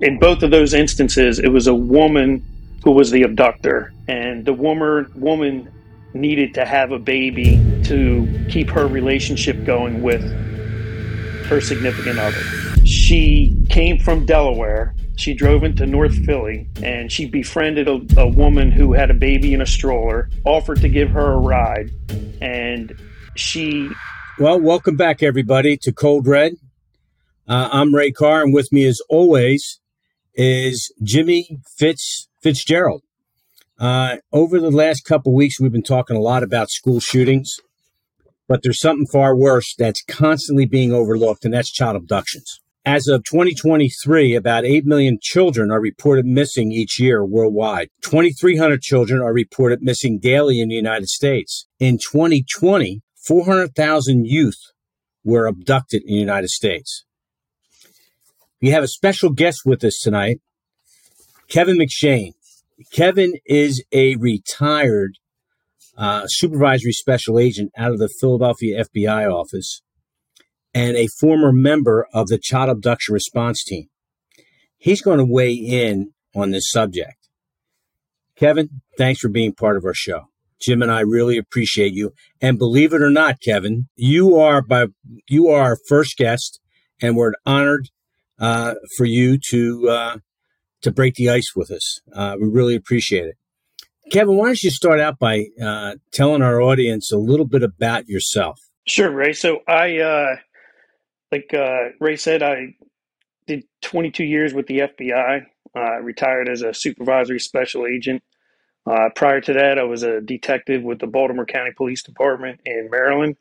In both of those instances, it was a woman who was the abductor, and the woman woman needed to have a baby to keep her relationship going with her significant other. She came from Delaware. She drove into North Philly and she befriended a, a woman who had a baby in a stroller, offered to give her a ride, and she. Well, welcome back, everybody, to Cold Red. Uh, I'm Ray Carr, and with me, as always, is Jimmy Fitz Fitzgerald. Uh, over the last couple weeks, we've been talking a lot about school shootings, but there's something far worse that's constantly being overlooked, and that's child abductions. As of 2023, about 8 million children are reported missing each year worldwide. 2,300 children are reported missing daily in the United States. In 2020, 400,000 youth were abducted in the United States. We have a special guest with us tonight, Kevin McShane. Kevin is a retired uh, supervisory special agent out of the Philadelphia FBI office and a former member of the child abduction response team. He's going to weigh in on this subject. Kevin, thanks for being part of our show. Jim and I really appreciate you. And believe it or not, Kevin, you are by you are our first guest, and we're honored uh, for you to uh, to break the ice with us. Uh, we really appreciate it. Kevin, why don't you start out by uh, telling our audience a little bit about yourself? Sure, Ray. So I, uh, like uh, Ray said, I did 22 years with the FBI. Retired as a supervisory special agent. Prior to that, I was a detective with the Baltimore County Police Department in Maryland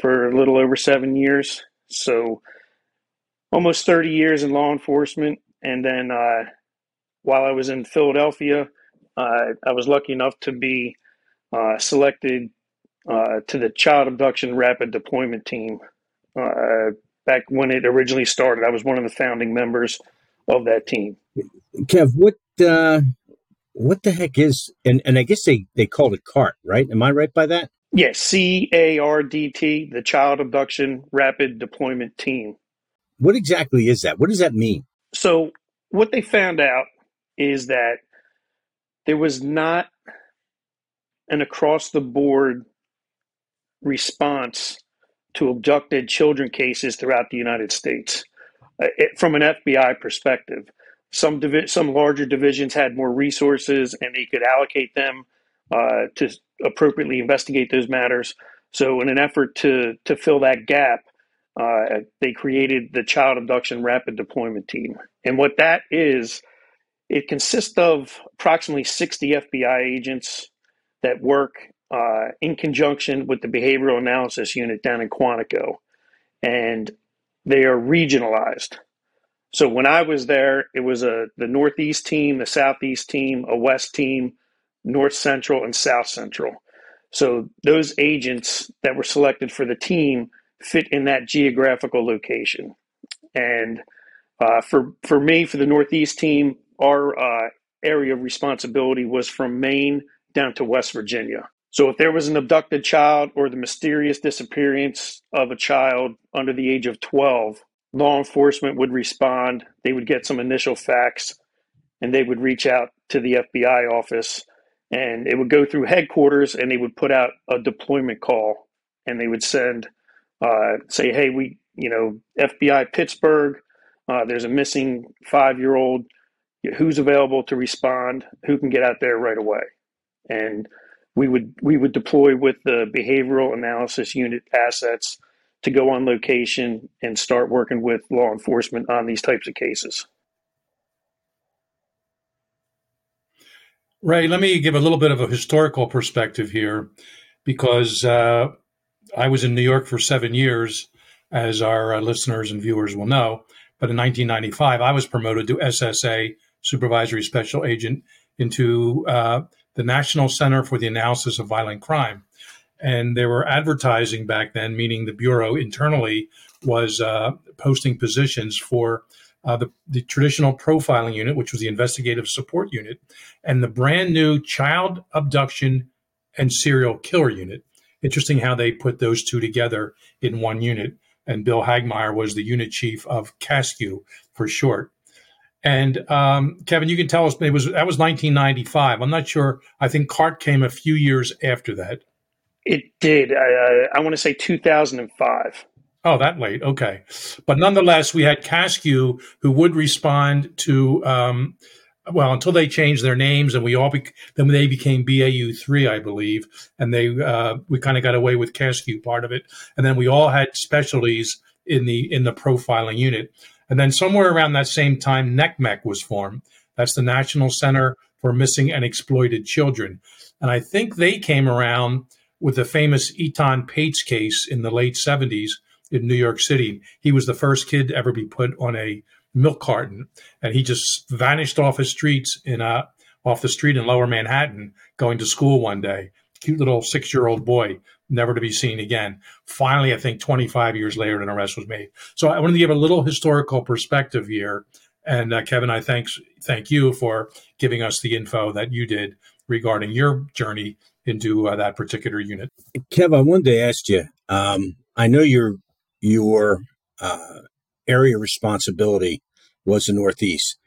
for a little over seven years. So almost 30 years in law enforcement. And then uh, while I was in Philadelphia, uh, I was lucky enough to be uh, selected uh, to the Child Abduction Rapid Deployment Team. Uh, back when it originally started, I was one of the founding members of that team. Kev, what uh, what the heck is and and I guess they they called it CART, right? Am I right by that? Yes, C A R D T, the Child Abduction Rapid Deployment Team. What exactly is that? What does that mean? So, what they found out is that there was not an across the board response to abducted children cases throughout the United States uh, it, from an FBI perspective. Some divi- some larger divisions had more resources and they could allocate them uh, to appropriately investigate those matters. So, in an effort to to fill that gap, uh, they created the Child Abduction Rapid Deployment Team. And what that is it consists of approximately 60 FBI agents that work uh, in conjunction with the Behavioral Analysis Unit down in Quantico, and they are regionalized. So when I was there, it was a the Northeast team, the Southeast team, a West team, North Central, and South Central. So those agents that were selected for the team fit in that geographical location. And uh, for for me, for the Northeast team, our uh, area of responsibility was from Maine down to West Virginia. So if there was an abducted child or the mysterious disappearance of a child under the age of 12, law enforcement would respond. They would get some initial facts and they would reach out to the FBI office and it would go through headquarters and they would put out a deployment call and they would send, uh, say, hey, we, you know, FBI Pittsburgh, uh, there's a missing five year old who's available to respond, who can get out there right away. And we would we would deploy with the behavioral analysis unit assets to go on location and start working with law enforcement on these types of cases. Ray, let me give a little bit of a historical perspective here because uh, I was in New York for seven years, as our uh, listeners and viewers will know. But in 1995, I was promoted to SSA supervisory special agent into uh, the National Center for the Analysis of Violent Crime. And there were advertising back then, meaning the Bureau internally was uh, posting positions for uh, the, the traditional profiling unit, which was the investigative support unit, and the brand new child abduction and serial killer unit. Interesting how they put those two together in one unit. And Bill Hagmaier was the unit chief of CASKU for short. And um, Kevin, you can tell us it was that was 1995. I'm not sure. I think CART came a few years after that. It did. I, I want to say 2005. Oh, that late. Okay. But nonetheless, we had CASKU who would respond to, um, well, until they changed their names and we all, be- then they became BAU three, I believe. And they, uh, we kind of got away with CASKU part of it. And then we all had specialties in the, in the profiling unit. And then somewhere around that same time, NCMEC was formed. That's the National Center for Missing and Exploited Children. And I think they came around with the famous Etan Patz case in the late 70s in New York City. He was the first kid to ever be put on a milk carton, and he just vanished off his streets in uh, off the street in Lower Manhattan, going to school one day. Cute little six year old boy, never to be seen again. Finally, I think 25 years later, an arrest was made. So I wanted to give a little historical perspective here. And uh, Kevin, I thanks thank you for giving us the info that you did regarding your journey into uh, that particular unit. Kev, I wanted to ask you. Um, I know you're your uh, area responsibility was the Northeast.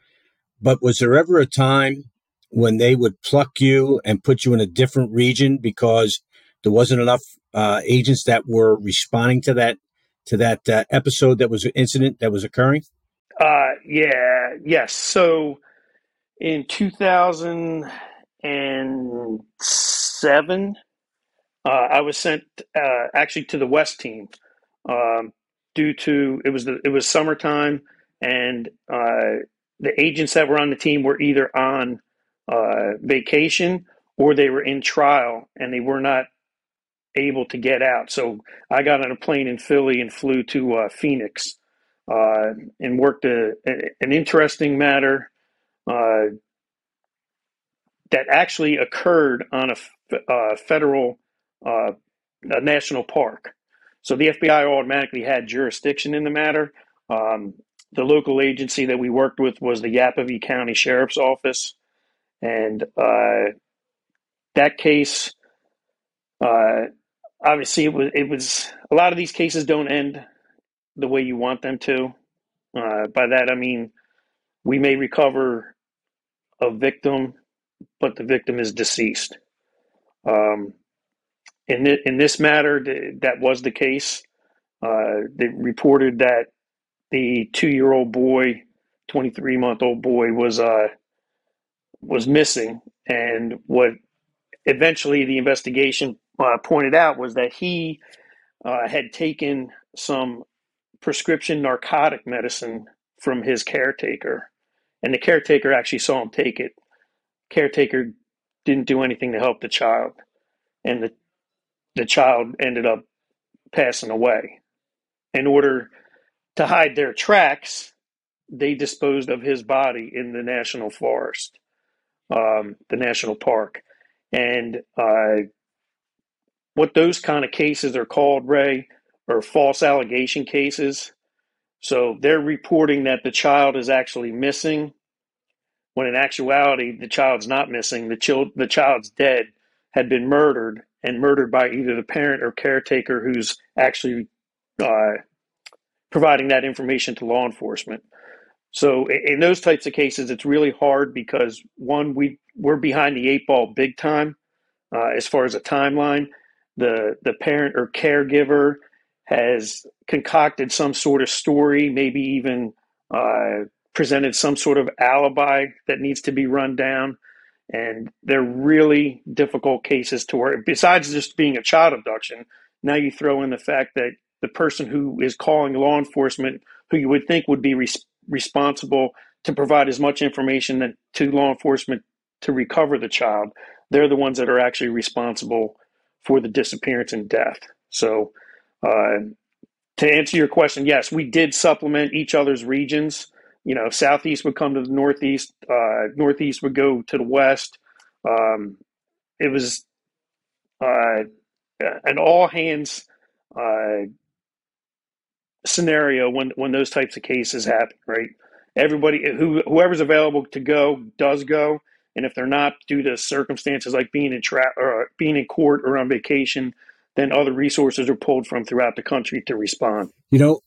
But was there ever a time when they would pluck you and put you in a different region because there wasn't enough uh, agents that were responding to that to that uh, episode that was an incident that was occurring? Uh, yeah, yes. So in 2007, uh, I was sent uh, actually to the West team um, due to it was the it was summertime and uh, the agents that were on the team were either on uh, vacation or they were in trial and they were not able to get out. So I got on a plane in Philly and flew to uh, Phoenix uh, and worked a, an interesting matter uh, that actually occurred on a uh, federal a national park. So the FBI automatically had jurisdiction in the matter. Um, the local agency that we worked with was the Yavapai County Sheriff's Office, and uh, that case, uh, obviously, it was it was a lot of these cases don't end the way you want them to. Uh, by that I mean we may recover a victim, but the victim is deceased. Um, in, in this matter, th- that was the case. Uh, they reported that the two-year-old boy, 23-month-old boy, was uh, was missing, and what eventually the investigation uh, pointed out was that he uh, had taken some prescription narcotic medicine from his caretaker, and the caretaker actually saw him take it. Caretaker didn't do anything to help the child, and the the child ended up passing away. In order to hide their tracks, they disposed of his body in the national forest, um, the national park. And uh, what those kind of cases are called, Ray, are false allegation cases. So they're reporting that the child is actually missing, when in actuality the child's not missing. The child the child's dead, had been murdered, and murdered by either the parent or caretaker who's actually uh, providing that information to law enforcement. So in those types of cases, it's really hard because one, we we're behind the eight ball big time uh, as far as a timeline. The the parent or caregiver has concocted some sort of story, maybe even uh, presented some sort of alibi that needs to be run down and they're really difficult cases to work. Besides just being a child abduction, now you throw in the fact that the person who is calling law enforcement, who you would think would be res- responsible to provide as much information that, to law enforcement to recover the child, they're the ones that are actually responsible for the disappearance and death. So, uh, to answer your question, yes, we did supplement each other's regions you know, southeast would come to the northeast, uh, northeast would go to the west. Um, it was uh, an all hands uh, scenario when when those types of cases happen, right? Everybody who whoever's available to go does go, and if they're not due to circumstances like being in tra- or being in court or on vacation, then other resources are pulled from throughout the country to respond. You know,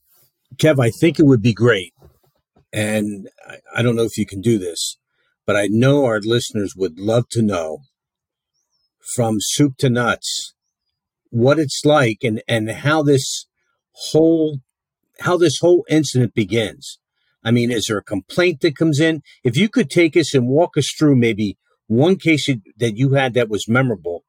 Kev, I think it would be great and I, I don't know if you can do this, but I know our listeners would love to know from soup to nuts what it's like and, and how this whole how this whole incident begins. I mean, is there a complaint that comes in? If you could take us and walk us through maybe one case that you had that was memorable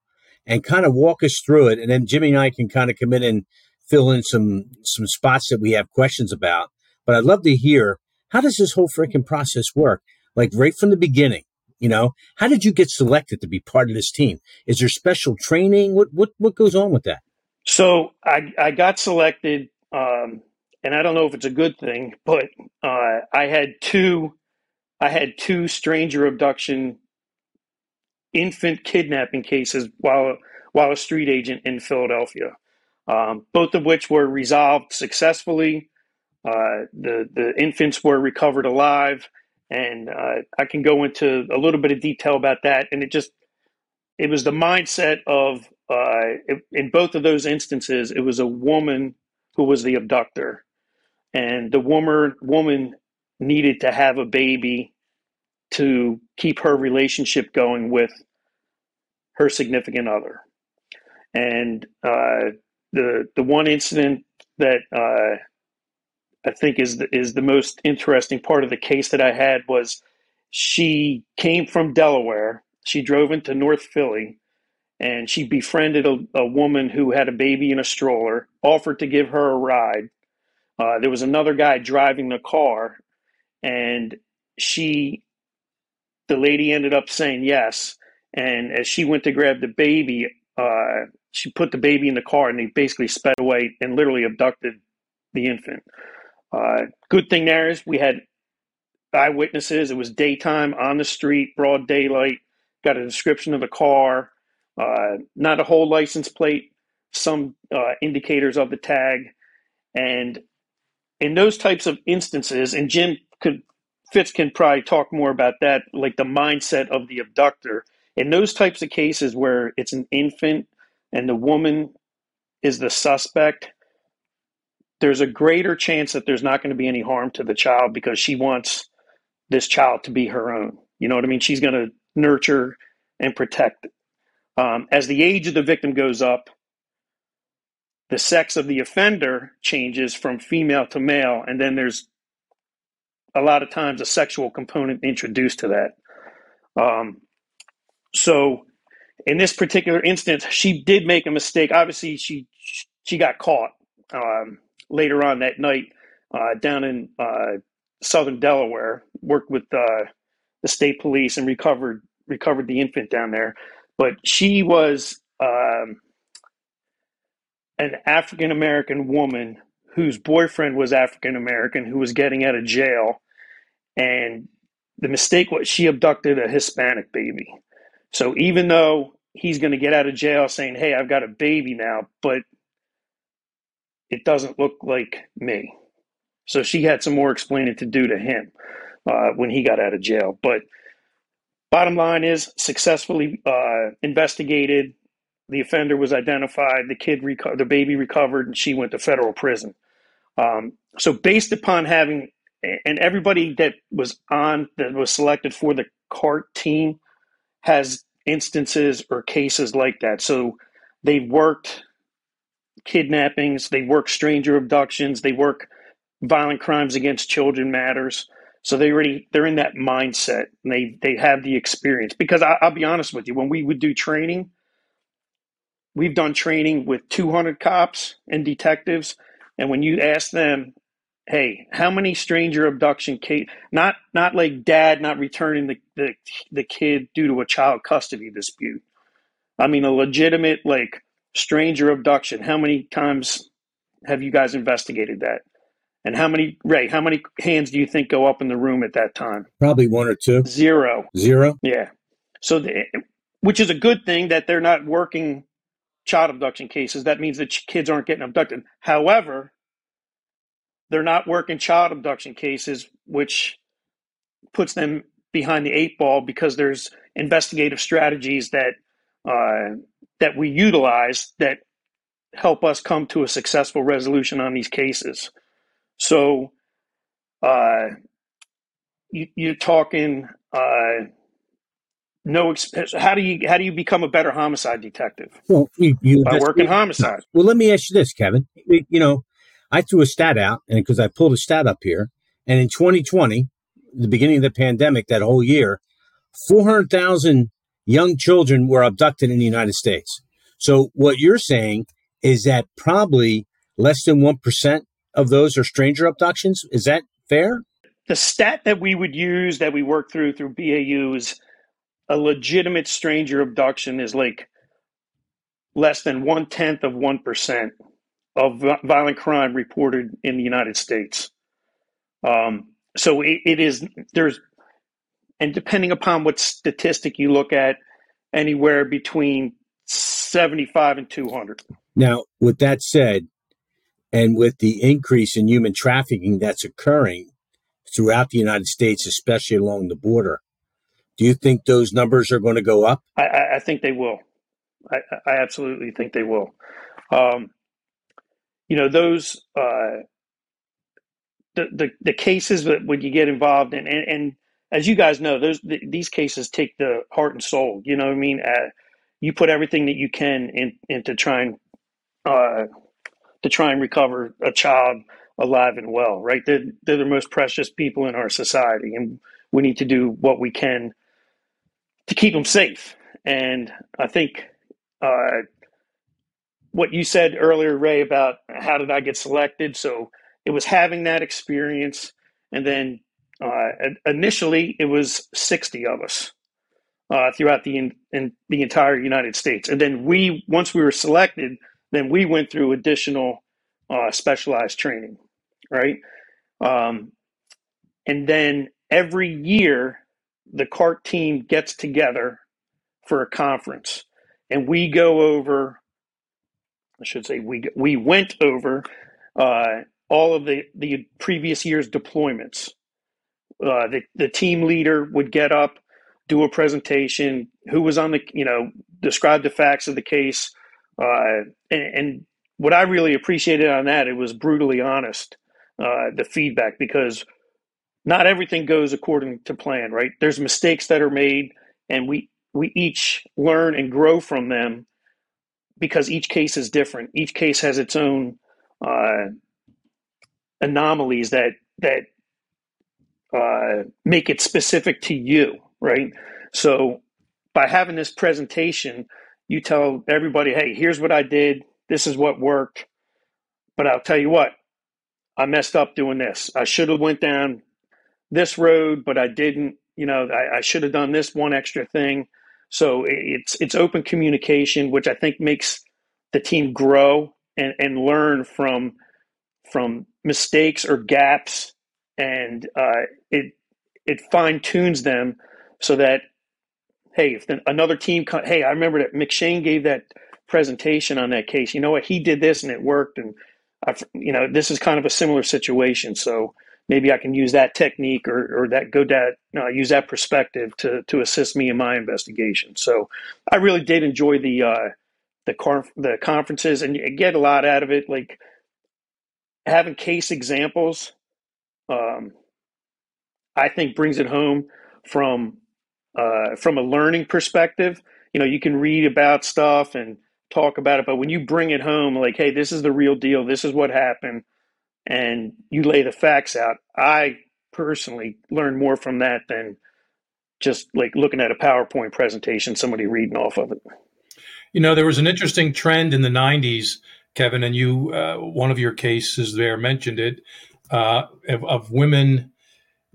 and kind of walk us through it. And then Jimmy and I can kind of come in and fill in some, some spots that we have questions about. But I'd love to hear how does this whole freaking process work? Like right from the beginning, you know, how did you get selected to be part of this team? Is there special training? What, what, what goes on with that? So I, I got selected, um, and I don't know if it's a good thing, but uh, I had two I had two stranger abduction infant kidnapping cases while while a street agent in Philadelphia, um, both of which were resolved successfully. Uh, the the infants were recovered alive, and uh, I can go into a little bit of detail about that. And it just it was the mindset of uh, it, in both of those instances, it was a woman who was the abductor, and the woman woman needed to have a baby to keep her relationship going with her significant other. And uh, the the one incident that uh, I think is the, is the most interesting part of the case that I had was she came from Delaware. She drove into North Philly, and she befriended a, a woman who had a baby in a stroller. Offered to give her a ride. Uh, there was another guy driving the car, and she the lady ended up saying yes. And as she went to grab the baby, uh, she put the baby in the car and they basically sped away and literally abducted the infant. Uh, good thing there is we had eyewitnesses. It was daytime on the street, broad daylight. Got a description of the car, uh, not a whole license plate, some uh, indicators of the tag. And in those types of instances, and Jim could Fitz can probably talk more about that, like the mindset of the abductor. In those types of cases where it's an infant and the woman is the suspect, there's a greater chance that there's not going to be any harm to the child because she wants this child to be her own. You know what I mean? She's going to nurture and protect it. Um, as the age of the victim goes up, the sex of the offender changes from female to male, and then there's a lot of times a sexual component introduced to that. Um, so in this particular instance, she did make a mistake. Obviously, she she got caught um, later on that night uh, down in uh, southern Delaware. Worked with uh, the state police and recovered recovered the infant down there. But she was um, an African American woman whose boyfriend was African American who was getting out of jail. And the mistake was she abducted a Hispanic baby. So even though he's going to get out of jail saying, Hey, I've got a baby now, but it doesn't look like me. So she had some more explaining to do to him uh, when he got out of jail. But bottom line is successfully uh, investigated. The offender was identified. The kid, reco- the baby recovered, and she went to federal prison. Um, so, based upon having, and everybody that was on that was selected for the CART team has instances or cases like that. So, they worked kidnappings, they work stranger abductions, they work violent crimes against children matters. So they already they're in that mindset and they they have the experience. Because I, I'll be honest with you, when we would do training, we've done training with 200 cops and detectives and when you ask them, hey, how many stranger abduction case not not like dad not returning the, the the kid due to a child custody dispute. I mean a legitimate like stranger abduction. How many times have you guys investigated that? And how many Ray, how many hands do you think go up in the room at that time? Probably one or two. Zero. Zero? Yeah. So the, which is a good thing that they're not working child abduction cases. That means that kids aren't getting abducted. However, they're not working child abduction cases, which puts them behind the eight ball because there's investigative strategies that uh, that we utilize that help us come to a successful resolution on these cases. So, uh, you, are talking uh, no. How do you how do you become a better homicide detective? Well, you, you by working homicide. Well, let me ask you this, Kevin. You know, I threw a stat out, and because I pulled a stat up here, and in 2020, the beginning of the pandemic, that whole year, 400,000 young children were abducted in the United States. So what you're saying is that probably less than 1% of those are stranger abductions. Is that fair? The stat that we would use that we work through through BAU is a legitimate stranger abduction is like less than one tenth of 1% of violent crime reported in the United States. Um, so it, it is, there's, and depending upon what statistic you look at, anywhere between 75 and 200. Now, with that said, and with the increase in human trafficking that's occurring throughout the United States, especially along the border, do you think those numbers are going to go up? I, I think they will. I, I, absolutely think they will. Um, you know, those uh, the, the the cases that when you get involved in, and, and as you guys know, those the, these cases take the heart and soul. You know what I mean? Uh, you put everything that you can in, into trying uh, to try and recover a child alive and well. Right? They're they're the most precious people in our society, and we need to do what we can to keep them safe. And I think uh, what you said earlier, Ray, about how did I get selected? So it was having that experience, and then initially it was sixty of us uh, throughout the in, in, the entire United States, and then we once we were selected, then we went through additional uh, specialized training, right? Um, and then every year the CART team gets together for a conference, and we go over. I should say we we went over uh, all of the the previous year's deployments. Uh, the the team leader would get up, do a presentation. Who was on the you know describe the facts of the case, uh, and, and, what I really appreciated on that it was brutally honest. Uh, the feedback because not everything goes according to plan, right? There's mistakes that are made, and we we each learn and grow from them because each case is different. Each case has its own uh, anomalies that that uh, make it specific to you, right? So by having this presentation, you tell everybody, "Hey, here's what I did. This is what worked." But I'll tell you what, I messed up doing this. I should have went down this road, but I didn't. You know, I, I should have done this one extra thing. So it's it's open communication, which I think makes the team grow and, and learn from from mistakes or gaps, and uh, it it fine tunes them so that hey, if the, another team, hey, I remember that McShane gave that presentation on that case. You know what? He did this and it worked, and I, you know, this is kind of a similar situation. So maybe I can use that technique or, or that go that uh, use that perspective to to assist me in my investigation. So I really did enjoy the uh, the car the conferences and you get a lot out of it. Like having case examples, um, I think brings it home from uh, from a learning perspective. You know, you can read about stuff and talk about it, but when you bring it home, like, hey, this is the real deal. This is what happened and you lay the facts out. I personally learn more from that than just like looking at a PowerPoint presentation, somebody reading off of it. You know, there was an interesting trend in the 90s, Kevin, and you, uh, one of your cases there mentioned it, uh, of, of, women.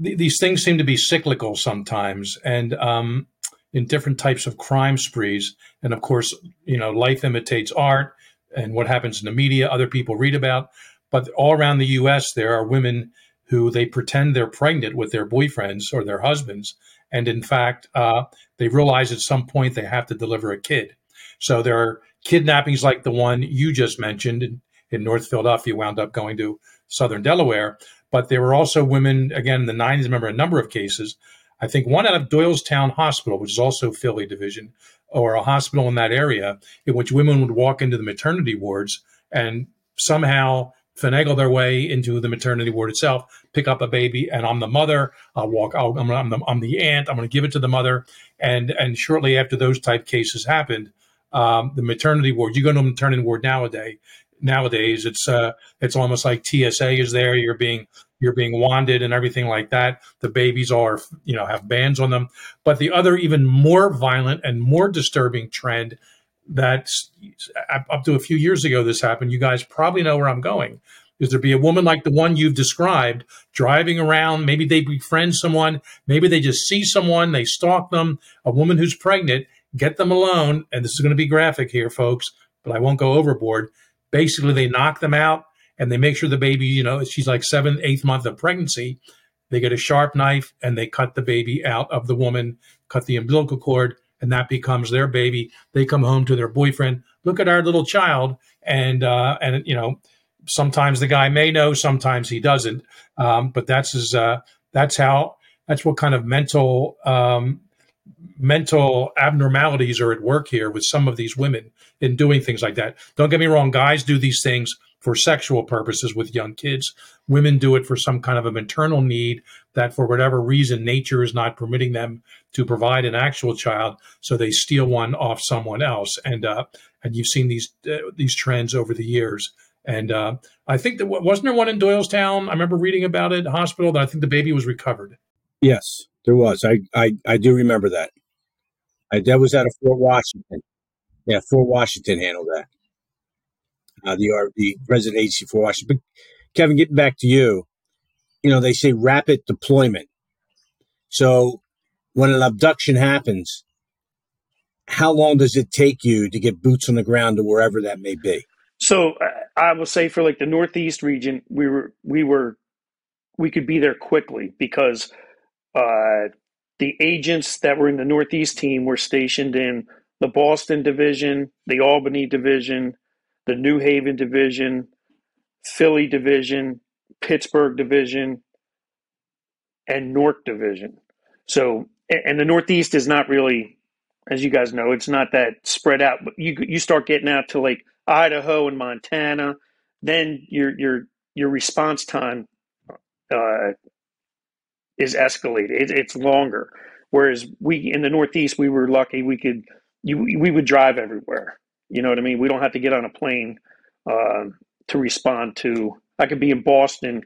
Th- these things seem to be cyclical sometimes, and um, in different types of crime sprees. And of course, you know, life imitates art, and what happens in the media, other people read about. But all around the U.S., there are women who they pretend they're pregnant with their boyfriends or their husbands, and in fact, uh, they realize at some point they have to deliver a kid. So there are kidnappings like the one you just mentioned in, in North Philadelphia, wound up going to Southern Delaware. But there were also women, again, in the 90s, I remember a number of cases. I think one out of Doylestown Hospital, which is also Philly division, or a hospital in that area, in which women would walk into the maternity wards and somehow finagle their way into the maternity ward itself, pick up a baby, and I'm the mother. I'll walk. I'm, I'm, the, I'm the aunt. I'm going to give it to the mother. And and shortly after those type cases happened, um, the maternity ward. You go to a maternity ward nowadays. Nowadays, it's uh, it's almost like TSA is there. You're being you're being wanded and everything like that. The babies are you know have bands on them. But the other even more violent and more disturbing trend that's up to a few years ago this happened you guys probably know where i'm going is there be a woman like the one you've described driving around maybe they befriend someone maybe they just see someone they stalk them a woman who's pregnant get them alone and this is going to be graphic here folks but i won't go overboard basically they knock them out and they make sure the baby you know she's like seventh eighth month of pregnancy they get a sharp knife and they cut the baby out of the woman cut the umbilical cord and that becomes their baby. They come home to their boyfriend. Look at our little child, and uh, and you know, sometimes the guy may know, sometimes he doesn't. Um, but that's his. Uh, that's how. That's what kind of mental um, mental abnormalities are at work here with some of these women in doing things like that. Don't get me wrong, guys do these things for sexual purposes with young kids. Women do it for some kind of a maternal need that, for whatever reason, nature is not permitting them to provide an actual child, so they steal one off someone else. And uh, and you've seen these uh, these trends over the years. And uh, I think that wasn't there one in Doylestown. I remember reading about it, hospital. That I think the baby was recovered. Yes, there was. I I, I do remember that. I, that was out of Fort Washington. Yeah, Fort Washington handled that uh, the the President Agency for Washington. But Kevin, getting back to you, you know they say rapid deployment. So when an abduction happens, how long does it take you to get boots on the ground to wherever that may be? So I will say for like the Northeast region, we were we were we could be there quickly because uh, the agents that were in the Northeast team were stationed in the Boston division, the Albany division, the New Haven division, Philly division, Pittsburgh division, and Newark division. So, and the Northeast is not really, as you guys know, it's not that spread out. But you you start getting out to like Idaho and Montana, then your your your response time uh, is escalated. It, it's longer. Whereas we in the Northeast, we were lucky. We could you we would drive everywhere. You know what I mean? We don't have to get on a plane uh, to respond to. I could be in Boston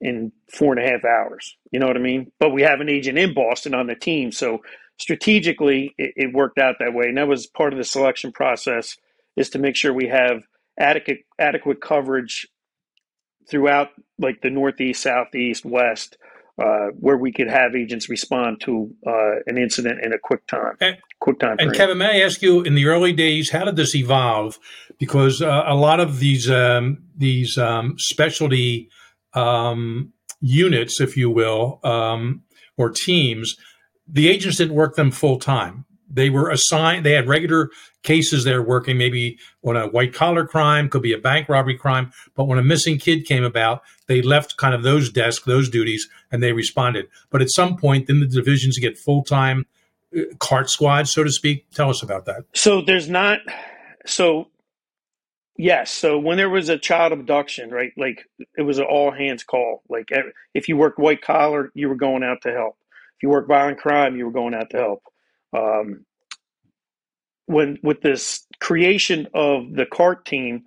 in four and a half hours. You know what I mean? But we have an agent in Boston on the team, so strategically it, it worked out that way, and that was part of the selection process is to make sure we have adequate adequate coverage throughout like the Northeast, Southeast, West uh, where we could have agents respond to uh, an incident in a quick time. And, quick time. And Kevin, may I ask you, in the early days, how did this evolve? Because uh, a lot of these um, these um, specialty um, units, if you will, um, or teams, the agents didn't work them full time. They were assigned, they had regular cases they're working, maybe on a white collar crime, could be a bank robbery crime. But when a missing kid came about, they left kind of those desks, those duties, and they responded. But at some point, then the divisions get full time uh, cart squad, so to speak. Tell us about that. So there's not, so Yes. So when there was a child abduction, right, like it was an all hands call. Like if you worked white collar, you were going out to help. If you worked violent crime, you were going out to help. Um, when with this creation of the CART team,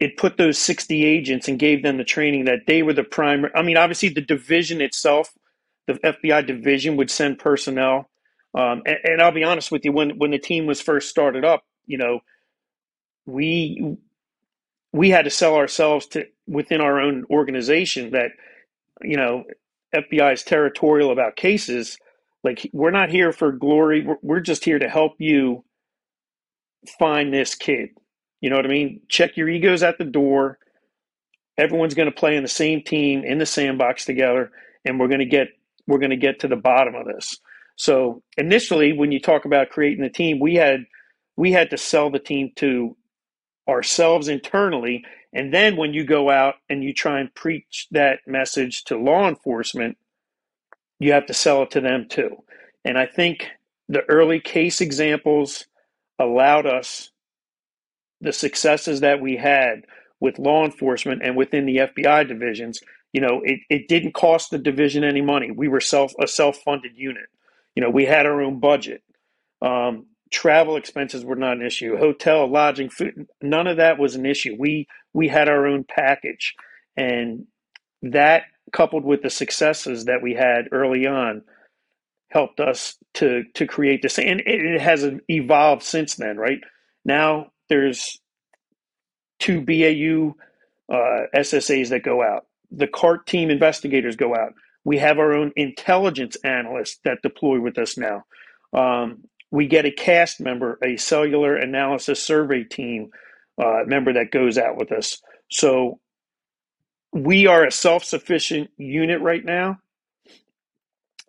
it put those 60 agents and gave them the training that they were the primary. I mean, obviously, the division itself, the FBI division, would send personnel. Um, and, and, I'll be honest with you, when when the team was first started up, you know, we we had to sell ourselves to within our own organization that, you know, FBI is territorial about cases like we're not here for glory. We're, we're just here to help you find this kid. You know what I mean? Check your egos at the door. Everyone's going to play in the same team in the sandbox together, and we're going to get we're going to get to the bottom of this. So initially, when you talk about creating the team, we had we had to sell the team to ourselves internally, and then when you go out and you try and preach that message to law enforcement, you have to sell it to them too. And I think the early case examples allowed us the successes that we had with law enforcement and within the FBI divisions, you know, it, it didn't cost the division any money. We were self a self funded unit. You know, we had our own budget. Um, travel expenses were not an issue. Hotel, lodging, food, none of that was an issue. We we had our own package, and that coupled with the successes that we had early on helped us to to create this. And it has evolved since then right? Now there's two bau uh, ssas that go out. The cart team investigators go out. We have our own intelligence analysts that deploy with us now. Um, we get a cast member a cellular analysis survey team uh, member that goes out with us. So we are a self-sufficient unit right now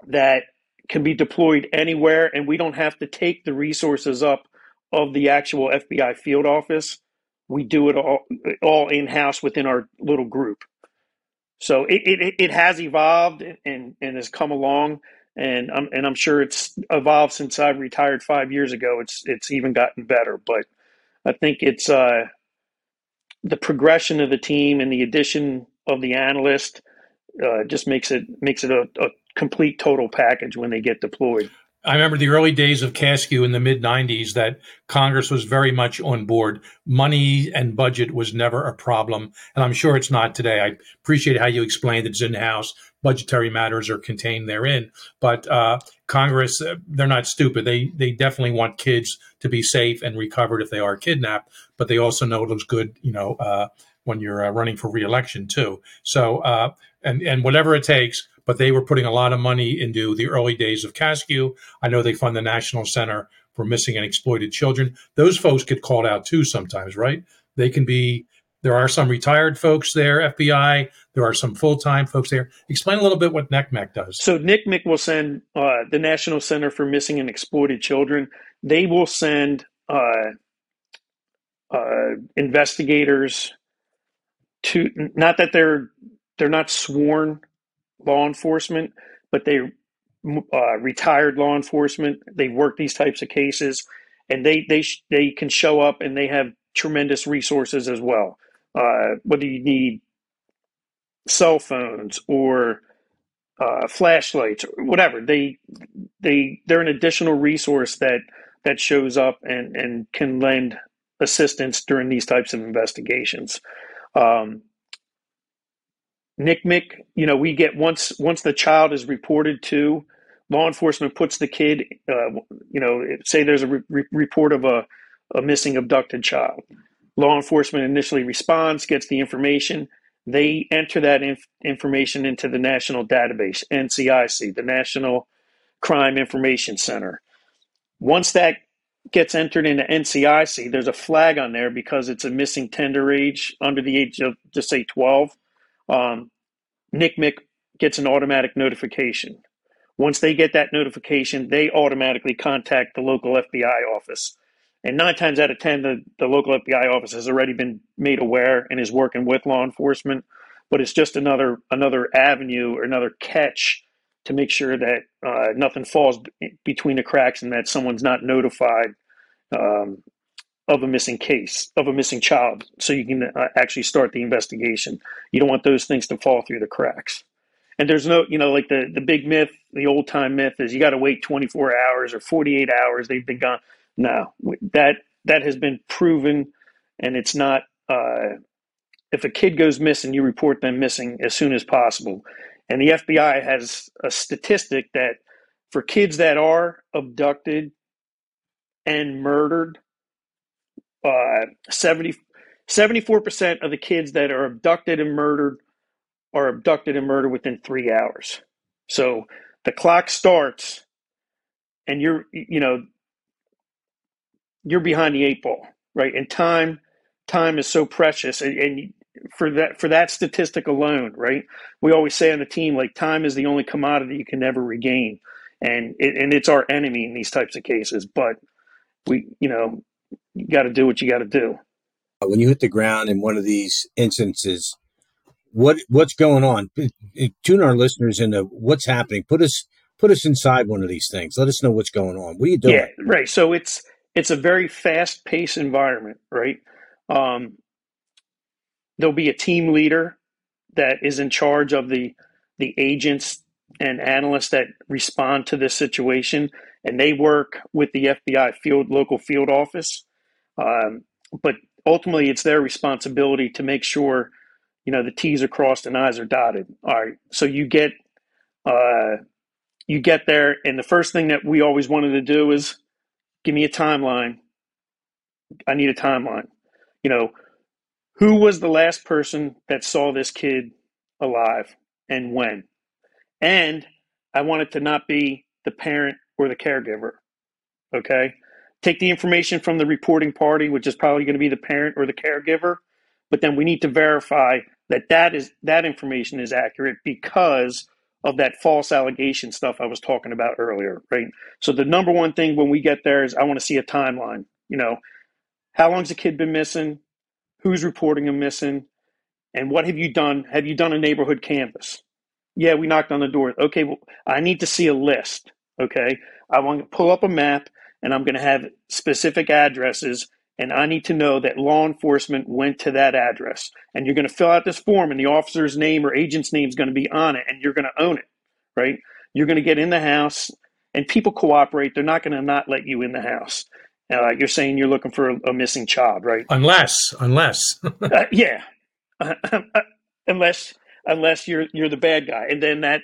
that can be deployed anywhere and we don't have to take the resources up of the actual FBI field office. We do it all all in house within our little group. So it, it, it has evolved and, and has come along and I'm and I'm sure it's evolved since I retired five years ago. It's it's even gotten better. But I think it's uh, the progression of the team and the addition of the analyst uh, just makes it makes it a, a complete total package when they get deployed. I remember the early days of CASKU in the mid 90s that Congress was very much on board. Money and budget was never a problem. And I'm sure it's not today. I appreciate how you explained that it's in house. Budgetary matters are contained therein. But uh, Congress, uh, they're not stupid. They, they definitely want kids to be safe and recovered if they are kidnapped. But they also know it looks good, you know, uh, when you're uh, running for reelection too. So, uh, and, and whatever it takes but they were putting a lot of money into the early days of CASKU. I know they fund the National Center for Missing and Exploited Children. Those folks get called out too sometimes, right? They can be, there are some retired folks there, FBI. There are some full time folks there. Explain a little bit what NCMEC does. So, will send uh, the National Center for Missing and Exploited Children, they will send uh, uh, investigators to, not that they're, they're not sworn law enforcement, but they uh, retired law enforcement. They work these types of cases, and they they they can show up and they have tremendous resources as well. Uh, whether you need cell phones or uh, flashlights or whatever, they they they're an additional resource that that shows up and and can lend assistance during these types of investigations. Um, NCMEC, you know, we get once once the child is reported to law enforcement puts the kid, uh, you know, say there's a re- report of a, a missing abducted child. Law enforcement initially responds, gets the information. They enter that inf- information into the national database, NCIC, the National Crime Information Center. Once that gets entered into NCIC, there's a flag on there because it's a missing tender age under the age of, just say, 12 um, NCMEC gets an automatic notification. Once they get that notification, they automatically contact the local FBI office. And nine times out of 10, the, the local FBI office has already been made aware and is working with law enforcement. But it's just another another avenue or another catch to make sure that uh, nothing falls between the cracks and that someone's not notified um, of a missing case of a missing child. So you can uh, actually start the investigation. You don't want those things to fall through the cracks. And there's no you know like the the big myth the old time myth is you got to wait 24 hours or 48 hours. They've been gone. No. That that has been proven and it's not uh, if a kid goes missing you report them missing as soon as possible and the fbi has a statistic that for kids that are abducted and murdered uh, 70, 74% of the kids that are abducted and murdered are abducted and murdered within three hours. So the clock starts and you're, you know, you're behind the eight ball, right? And time, time is so precious. And, and for that, for that statistic alone, right? We always say on the team, like time is the only commodity you can never regain. And it, and it's our enemy in these types of cases. But we, you know, you got to do what you got to do. When you hit the ground in one of these instances, what what's going on? Tune our listeners into what's happening. Put us put us inside one of these things. Let us know what's going on. What are you doing? Yeah, right. So it's it's a very fast paced environment, right? Um, there'll be a team leader that is in charge of the the agents and analysts that respond to this situation, and they work with the FBI field local field office. Um, but ultimately, it's their responsibility to make sure you know the T's are crossed and I's are dotted. All right, so you get uh, you get there, and the first thing that we always wanted to do is give me a timeline. I need a timeline. You know, who was the last person that saw this kid alive and when? And I want it to not be the parent or the caregiver. Okay. Take the information from the reporting party, which is probably going to be the parent or the caregiver, but then we need to verify that that is that information is accurate because of that false allegation stuff I was talking about earlier, right? So the number one thing when we get there is I want to see a timeline. You know, how long's the kid been missing? Who's reporting him missing? And what have you done? Have you done a neighborhood canvas? Yeah, we knocked on the door. Okay, well, I need to see a list. Okay, I want to pull up a map and I'm going to have specific addresses and I need to know that law enforcement went to that address. And you're going to fill out this form, and the officer's name or agent's name is going to be on it, and you're going to own it, right? You're going to get in the house, and people cooperate. They're not going to not let you in the house. Uh, you're saying you're looking for a, a missing child, right? Unless, unless, uh, yeah, unless unless you're you're the bad guy, and then that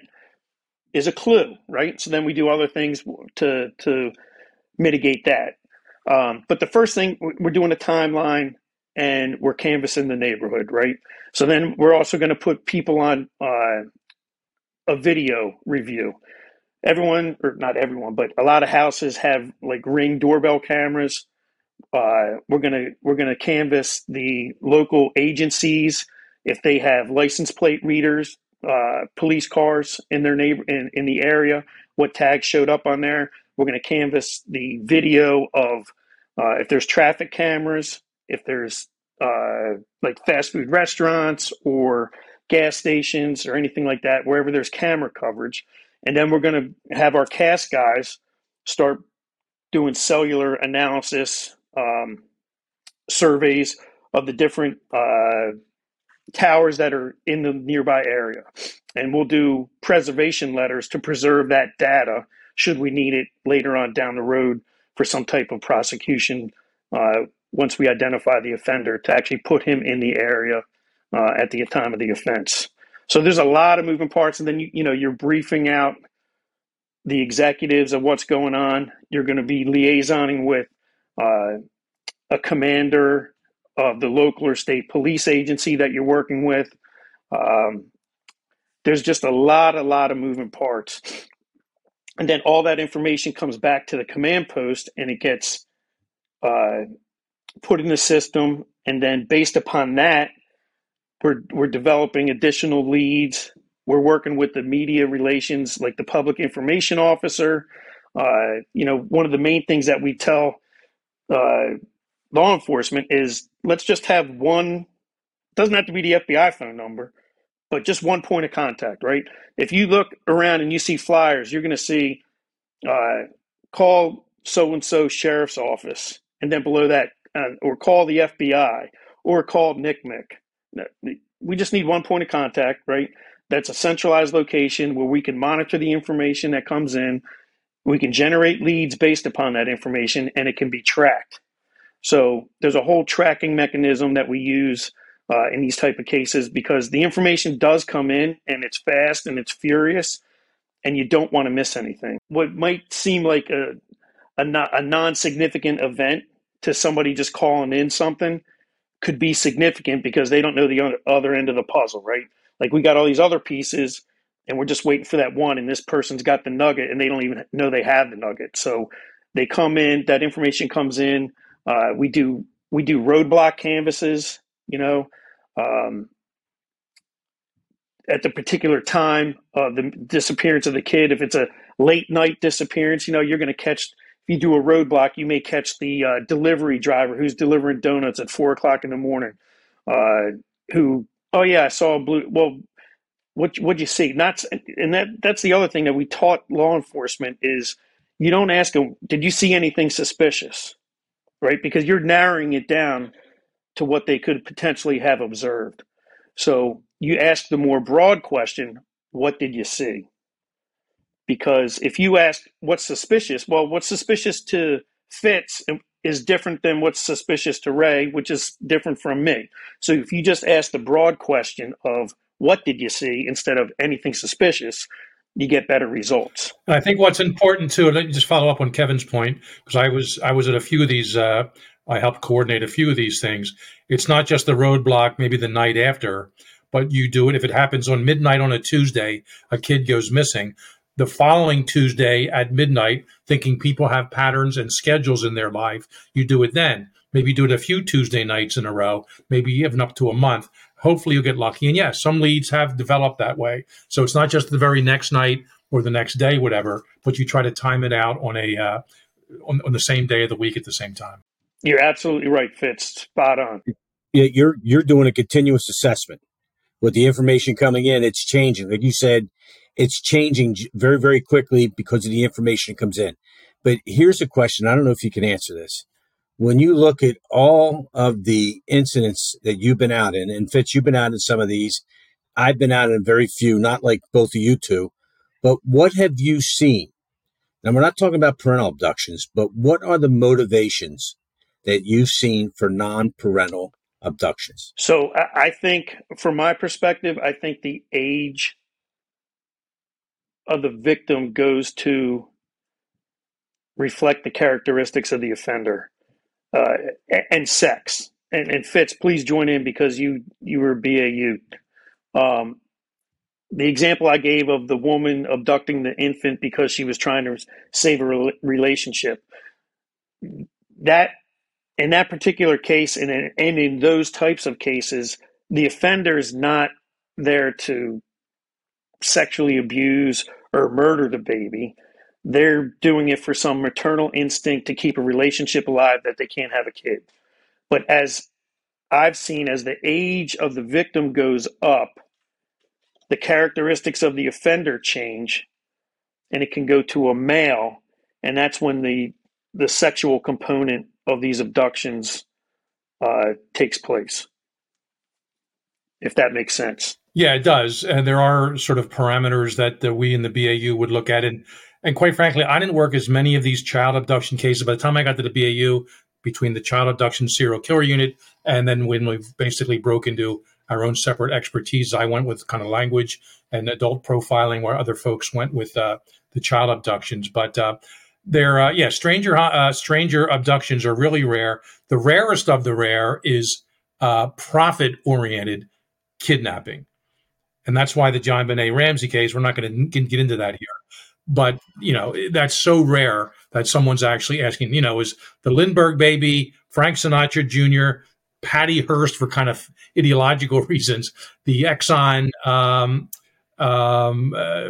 is a clue, right? So then we do other things to to mitigate that. Um, but the first thing we're doing a timeline and we're canvassing the neighborhood, right? So then we're also going to put people on uh, a video review. Everyone, or not everyone, but a lot of houses have like ring doorbell cameras. Uh, we're gonna we're gonna canvass the local agencies if they have license plate readers, uh, police cars in their neighbor in, in the area. What tags showed up on there? We're to canvass the video of uh, if there's traffic cameras, if there's uh, like fast food restaurants or gas stations or anything like that, wherever there's camera coverage. And then we're going to have our CAST guys start doing cellular analysis um, surveys of the different uh, towers that are in the nearby area. And we'll do preservation letters to preserve that data should we need it later on down the road for some type of prosecution uh, once we identify the offender to actually put him in the area uh, at the time of the offense. So there's a lot of moving parts, and then you you know you're briefing out the executives of what's going on. You're going to be liaisoning with uh, a commander of the local or state police agency that you're working with. Um, there's just a lot, a lot of moving parts and then all that information comes back to the command post and it gets uh, put in the system and then based upon that we're, we're developing additional leads we're working with the media relations like the public information officer uh, you know one of the main things that we tell uh, law enforcement is let's just have one doesn't have to be the fbi phone number but just one point of contact, right? If you look around and you see flyers, you're going to see uh, call so and so sheriff's office, and then below that, uh, or call the FBI, or call Nick NCMEC. We just need one point of contact, right? That's a centralized location where we can monitor the information that comes in. We can generate leads based upon that information, and it can be tracked. So there's a whole tracking mechanism that we use uh, in these type of cases because the information does come in and it's fast and it's furious and you don't want to miss anything what might seem like a, a, a non-significant event to somebody just calling in something could be significant because they don't know the other end of the puzzle right like we got all these other pieces and we're just waiting for that one and this person's got the nugget and they don't even know they have the nugget so they come in that information comes in uh, we do we do roadblock canvases you know, um, at the particular time of the disappearance of the kid. If it's a late night disappearance, you know, you're going to catch. If you do a roadblock, you may catch the uh, delivery driver who's delivering donuts at four o'clock in the morning. Uh, who, oh yeah, I saw a blue. Well, what what'd you see? Not and that that's the other thing that we taught law enforcement is you don't ask them, did you see anything suspicious, right? Because you're narrowing it down to what they could potentially have observed. So you ask the more broad question, what did you see? Because if you ask what's suspicious, well, what's suspicious to Fitz is different than what's suspicious to Ray, which is different from me. So if you just ask the broad question of what did you see instead of anything suspicious, you get better results. I think what's important too, let me just follow up on Kevin's point, because I was I was at a few of these uh, I helped coordinate a few of these things. It's not just the roadblock, maybe the night after, but you do it if it happens on midnight on a Tuesday, a kid goes missing. The following Tuesday at midnight, thinking people have patterns and schedules in their life, you do it then. Maybe do it a few Tuesday nights in a row, maybe even up to a month. Hopefully, you'll get lucky. And yes, some leads have developed that way. So it's not just the very next night or the next day, whatever, but you try to time it out on a uh, on, on the same day of the week at the same time. You're absolutely right, Fitz. Spot on. Yeah, you're you're doing a continuous assessment with the information coming in. It's changing, like you said, it's changing very very quickly because of the information that comes in. But here's a question: I don't know if you can answer this. When you look at all of the incidents that you've been out in, and Fitz, you've been out in some of these. I've been out in very few, not like both of you two. But what have you seen? Now, we're not talking about parental abductions, but what are the motivations that you've seen for non parental abductions? So I think, from my perspective, I think the age of the victim goes to reflect the characteristics of the offender uh, and sex. And, and, Fitz, please join in because you you were BAU. Um, the example I gave of the woman abducting the infant because she was trying to save a relationship that in that particular case and in, and in those types of cases, the offender is not there to sexually abuse or murder the baby. They're doing it for some maternal instinct to keep a relationship alive that they can't have a kid. But as I've seen, as the age of the victim goes up, the characteristics of the offender change and it can go to a male. And that's when the, the sexual component of these abductions uh, takes place. If that makes sense. Yeah, it does. And there are sort of parameters that uh, we in the BAU would look at. And, and quite frankly, I didn't work as many of these child abduction cases. By the time I got to the BAU, between the child abduction serial killer unit and then when we basically broke into our own separate expertise, I went with kind of language and adult profiling, where other folks went with uh, the child abductions. But uh, uh, yeah, stranger uh, stranger abductions are really rare. The rarest of the rare is uh, profit oriented kidnapping, and that's why the JonBenét Ramsey case. We're not going to get into that here, but you know that's so rare that someone's actually asking. You know, is the Lindbergh baby Frank Sinatra Jr. Patty Hearst for kind of ideological reasons, the Exxon um, um, uh,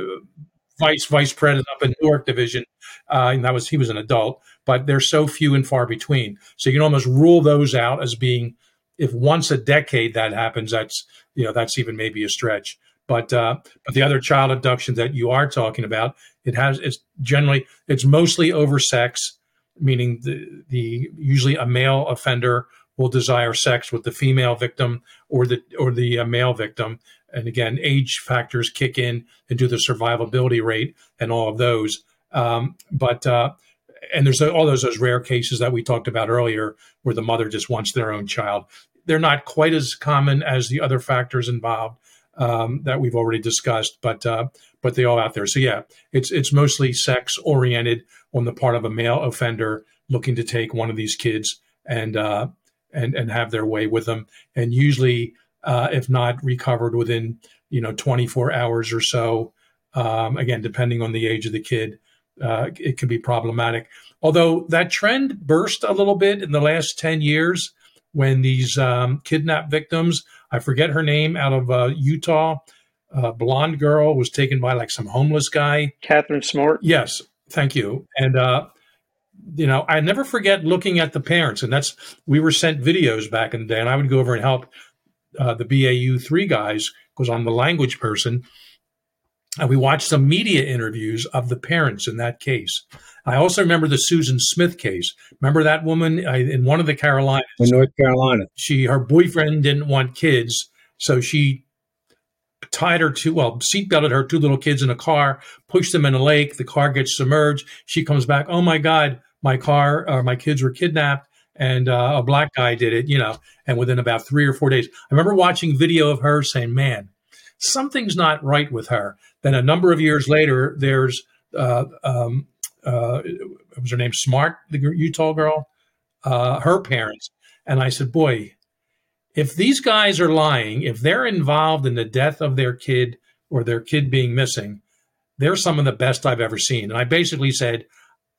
vice vice president up in Newark division, uh, and that was he was an adult. But they're so few and far between, so you can almost rule those out as being if once a decade that happens. That's you know that's even maybe a stretch. But uh, but the other child abduction that you are talking about, it has it's generally it's mostly over sex, meaning the the usually a male offender will desire sex with the female victim or the or the uh, male victim, and again, age factors kick in and do the survivability rate and all of those. Um, but uh, and there's all those those rare cases that we talked about earlier where the mother just wants their own child. They're not quite as common as the other factors involved um, that we've already discussed, but uh, but they all out there. So yeah, it's it's mostly sex oriented on the part of a male offender looking to take one of these kids and uh, and and have their way with them, and usually uh, if not recovered within you know 24 hours or so. Um, again, depending on the age of the kid, uh, it can be problematic. Although that trend burst a little bit in the last 10 years when these um, kidnapped victims, I forget her name, out of uh, Utah, a blonde girl was taken by like some homeless guy. Catherine Smart. Yes, thank you. And uh, you know, I never forget looking at the parents, and that's we were sent videos back in the day, and I would go over and help uh, the BAU three guys because I'm the language person. And we watched some media interviews of the parents in that case. I also remember the Susan Smith case. Remember that woman in one of the Carolinas? In North Carolina. She, her boyfriend didn't want kids, so she tied her to, well, seatbelted her two little kids in a car, pushed them in a lake. The car gets submerged. She comes back, oh my God, my car, or uh, my kids were kidnapped and uh, a black guy did it, you know, and within about three or four days. I remember watching video of her saying, man, something's not right with her. Then a number of years later, there's, uh, um, uh, was her name Smart, the Utah girl, uh, her parents. And I said, boy, if these guys are lying, if they're involved in the death of their kid or their kid being missing, they're some of the best I've ever seen. And I basically said,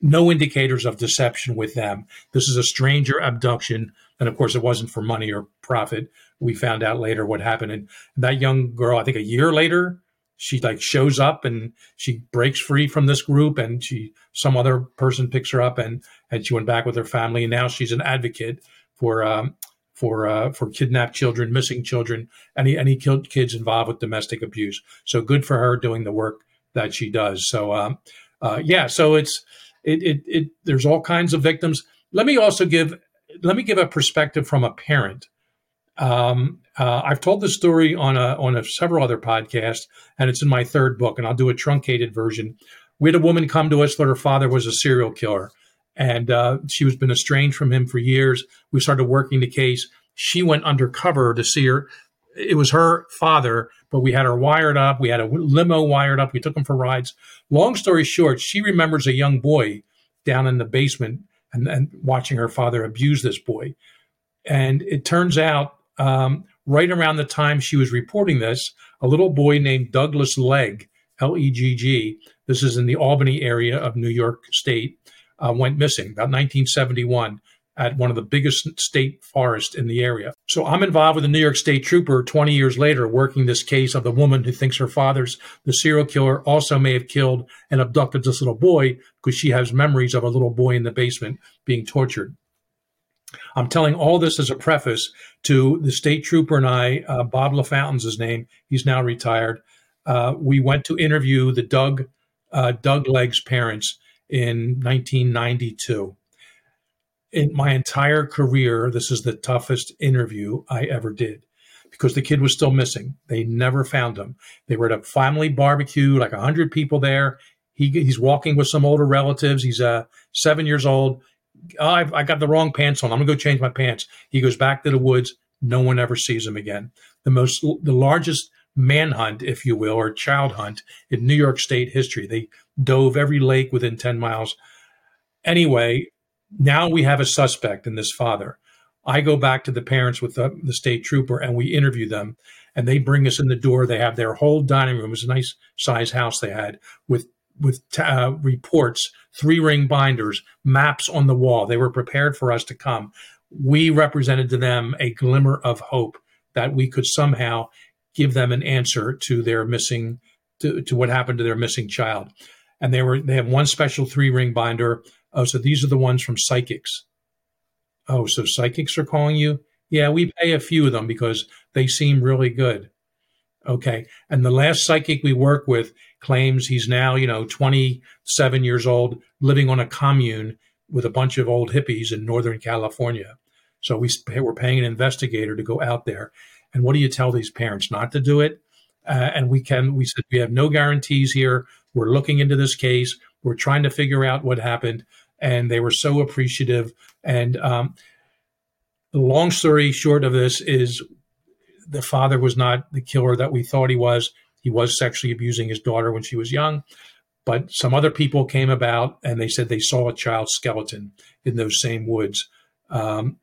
no indicators of deception with them. This is a stranger abduction. And of course, it wasn't for money or profit. We found out later what happened. And that young girl, I think a year later, she like shows up and she breaks free from this group and she some other person picks her up and and she went back with her family and now she's an advocate for um, for uh, for kidnapped children, missing children, any any kids involved with domestic abuse. So good for her doing the work that she does. So um, uh, yeah, so it's it, it it there's all kinds of victims. Let me also give let me give a perspective from a parent. Um, uh, I've told this story on a on a several other podcasts, and it's in my third book, and I'll do a truncated version. We had a woman come to us that her father was a serial killer and uh, she was been estranged from him for years. We started working the case. She went undercover to see her. It was her father, but we had her wired up. We had a limo wired up. We took him for rides. Long story short, she remembers a young boy down in the basement and, and watching her father abuse this boy. And it turns out, um, right around the time she was reporting this, a little boy named Douglas Legg, L E G G, this is in the Albany area of New York State, uh, went missing about 1971 at one of the biggest state forests in the area. So I'm involved with a New York State trooper 20 years later working this case of the woman who thinks her father's the serial killer also may have killed and abducted this little boy because she has memories of a little boy in the basement being tortured. I'm telling all this as a preface to the state trooper and I, uh, Bob LaFountain's his name. He's now retired. Uh, we went to interview the Doug uh, Doug Legg's parents in 1992. In my entire career, this is the toughest interview I ever did because the kid was still missing. They never found him. They were at a family barbecue, like 100 people there. He, he's walking with some older relatives. He's uh, seven years old. Oh, I got the wrong pants on. I'm to go change my pants. He goes back to the woods. No one ever sees him again. The most, the largest manhunt, if you will, or child hunt in New York State history. They dove every lake within 10 miles. Anyway, now we have a suspect in this father. I go back to the parents with the, the, state trooper and we interview them and they bring us in the door. They have their whole dining room. It was a nice size house they had with with uh, reports, three ring binders, maps on the wall. They were prepared for us to come. We represented to them a glimmer of hope that we could somehow give them an answer to their missing to, to what happened to their missing child. And they were they have one special three ring binder. Oh, so these are the ones from psychics. Oh, so psychics are calling you? Yeah, we pay a few of them because they seem really good. Okay. And the last psychic we work with claims he's now, you know, 27 years old, living on a commune with a bunch of old hippies in Northern California. So we, we're paying an investigator to go out there and what do you tell these parents not to do it? Uh, and we can, we said, we have no guarantees here. We're looking into this case. We're trying to figure out what happened. And they were so appreciative. And um, the long story short of this is the father was not the killer that we thought he was. He was sexually abusing his daughter when she was young. But some other people came about and they said they saw a child's skeleton in those same woods 20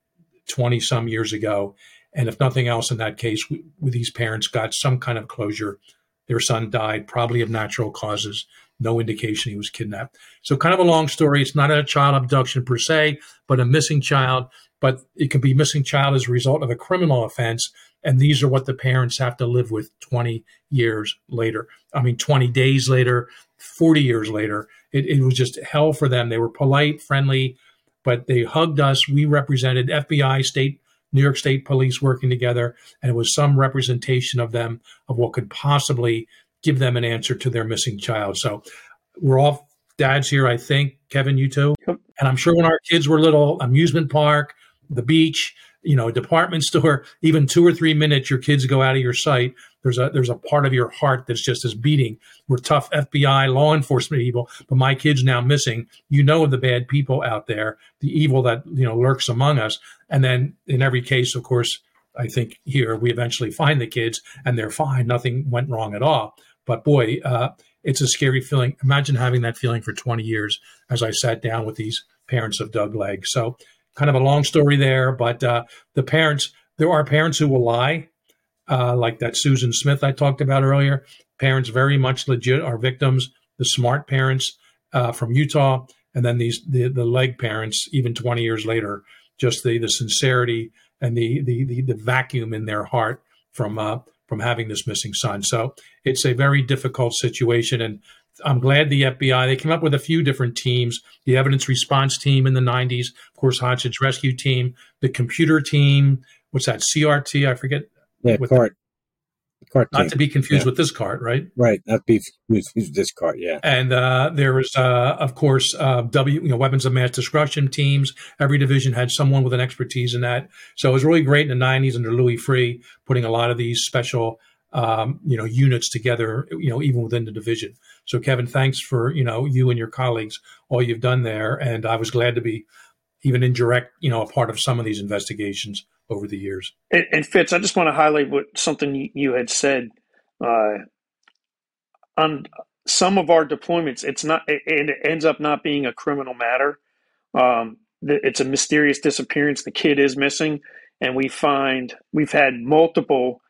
um, some years ago. And if nothing else, in that case, we, these parents got some kind of closure. Their son died, probably of natural causes. No indication he was kidnapped. So, kind of a long story. It's not a child abduction per se, but a missing child. But it can be missing child as a result of a criminal offense. And these are what the parents have to live with 20 years later. I mean, 20 days later, 40 years later. It, it was just hell for them. They were polite, friendly, but they hugged us. We represented FBI, state New York State police working together, and it was some representation of them of what could possibly give them an answer to their missing child. So we're all dads here, I think. Kevin, you too. Yep. And I'm sure when our kids were little, amusement park, the beach, you know, department store, even two or three minutes, your kids go out of your sight. There's a there's a part of your heart that's just as beating. We're tough FBI law enforcement people, but my kid's now missing. You know the bad people out there, the evil that you know lurks among us. And then in every case, of course, I think here we eventually find the kids and they're fine. Nothing went wrong at all. But boy, uh, it's a scary feeling. Imagine having that feeling for 20 years as I sat down with these parents of Doug Legg. So kind of a long story there, but uh, the parents, there are parents who will lie, uh, like that Susan Smith I talked about earlier. Parents very much legit are victims. The smart parents uh, from Utah, and then these the the Legg parents, even 20 years later, just the the sincerity and the the the, the vacuum in their heart from uh, from having this missing son. So it's a very difficult situation, and I'm glad the FBI they came up with a few different teams. The evidence response team in the 90s, of course, Hostage Rescue Team, the computer team. What's that? CRT? I forget. Yeah, CART. CART not to be confused yeah. with this CARDT, right? Right, not be confused with this CARDT. Yeah. And uh, there was, uh, of course, uh, W, you know, weapons of mass destruction teams. Every division had someone with an expertise in that. So it was really great in the 90s under Louis Freeh, putting a lot of these special um, you know units together you know even within the division so kevin thanks for you know you and your colleagues all you've done there and i was glad to be even indirect you know a part of some of these investigations over the years. And, and fitz i just want to highlight what something you, had said uh, on some of our deployments it's not it, it ends up not being a criminal matter. Um, it's a mysterious disappearance. The kid is missing and we find we've had multiple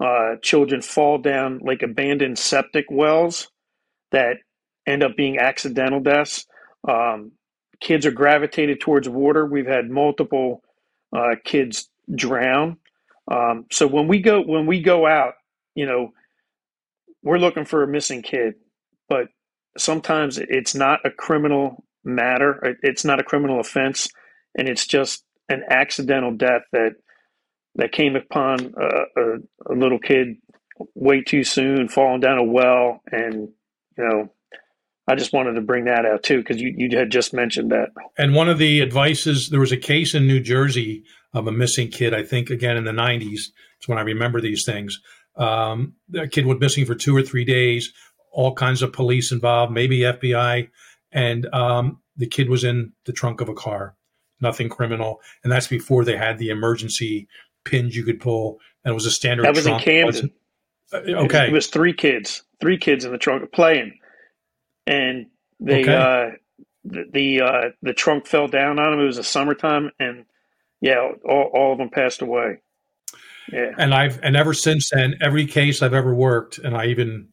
uh, children fall down like abandoned septic wells that end up being accidental deaths. Um, kids are gravitated towards water. We've had multiple uh, kids drown. Um, so when we go when we go out, you know, we're looking for a missing kid, but sometimes it's not a criminal matter. It's not a criminal offense, and it's just an accidental death that that came upon a, a, a little kid way too soon, falling down a well, and you know, I just wanted to bring that out too because you you had just mentioned that. And one of the advices there was a case in New Jersey of a missing kid. I think again in the '90s. It's when I remember these things. Um, the kid was missing for two or three days. All kinds of police involved, maybe FBI, and um, the kid was in the trunk of a car. Nothing criminal, and that's before they had the emergency pins you could pull, and it was a standard. That was trunk. in Camden. Okay, it was three kids, three kids in the trunk playing, and they okay. uh, the the, uh, the trunk fell down on them. It was a summertime, and yeah, all, all of them passed away. Yeah, and I've and ever since then, every case I've ever worked, and I even